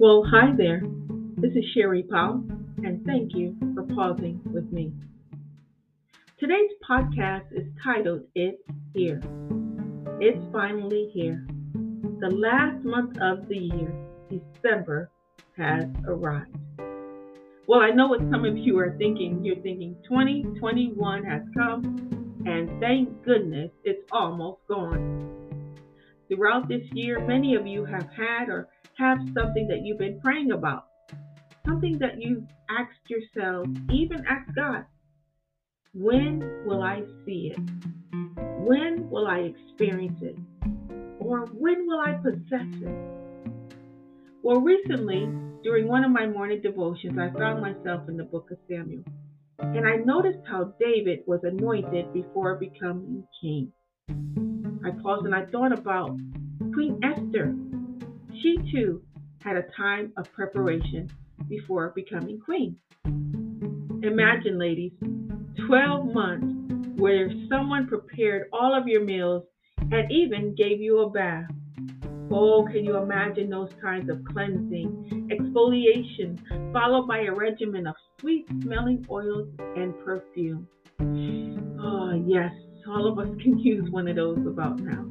Well, hi there. This is Sheri Powell, and thank you for pausing with me. Today's podcast is titled It's Here. It's finally here. The last month of the year, December, has arrived. Well, I know what some of you are thinking. You're thinking 2021 has come, and thank goodness it's almost gone. Throughout this year, many of you have had or have something that you've been praying about, something that you've asked yourself, even asked God, when will I see it? When will I experience it? Or when will I possess it? Well, recently, during one of my morning devotions, I found myself in the book of Samuel. And I noticed how David was anointed before becoming king. I paused and I thought about Queen Esther. She too had a time of preparation before becoming queen. Imagine, ladies, 12 months where someone prepared all of your meals and even gave you a bath. Oh, can you imagine those kinds of cleansing, exfoliation, followed by a regimen of sweet smelling oils and perfume? Oh, yes, all of us can use one of those about now.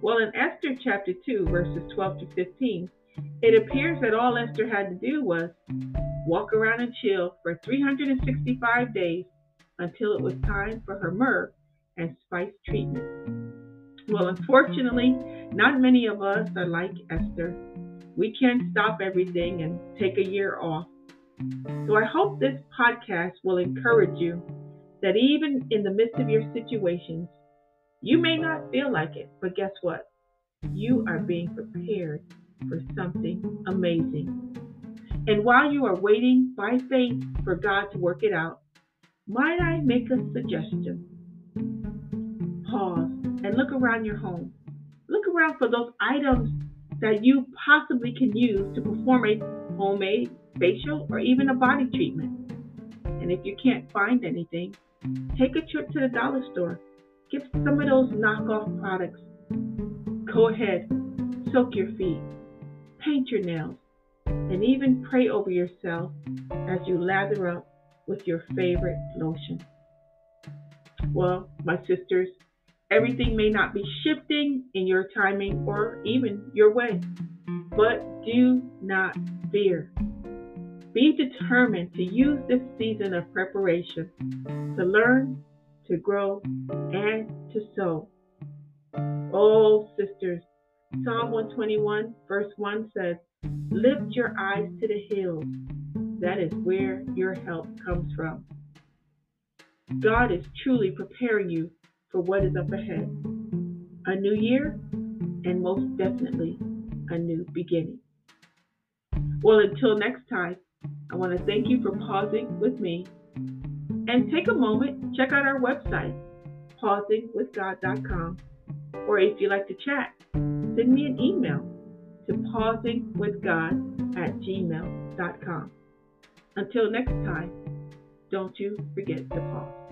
Well, in Esther chapter 2, verses 12 to 15, it appears that all Esther had to do was walk around and chill for 365 days until it was time for her myrrh and spice treatment. Well, unfortunately, not many of us are like Esther. We can't stop everything and take a year off. So I hope this podcast will encourage you that even in the midst of your situations, you may not feel like it, but guess what? You are being prepared for something amazing. And while you are waiting by faith for God to work it out, might I make a suggestion? Pause and look around your home. Look around for those items that you possibly can use to perform a homemade facial or even a body treatment. And if you can't find anything, take a trip to the dollar store. Get some of those knockoff products. Go ahead, soak your feet, paint your nails, and even pray over yourself as you lather up with your favorite lotion. Well, my sisters, everything may not be shifting in your timing or even your way, but do not fear. Be determined to use this season of preparation to learn, to grow, and to sow. Oh, sisters, Psalm 121, verse 1 says, Lift your eyes to the hills. That is where your help comes from. God is truly preparing you for what is up ahead. A new year, and most definitely a new beginning. Well, until next time, I want to thank you for pausing with me. And take a moment, check out our website, pausingwithgod.com. Or if you'd like to chat, send me an email to pausingwithgod at gmail.com. Until next time, don't you forget to pause.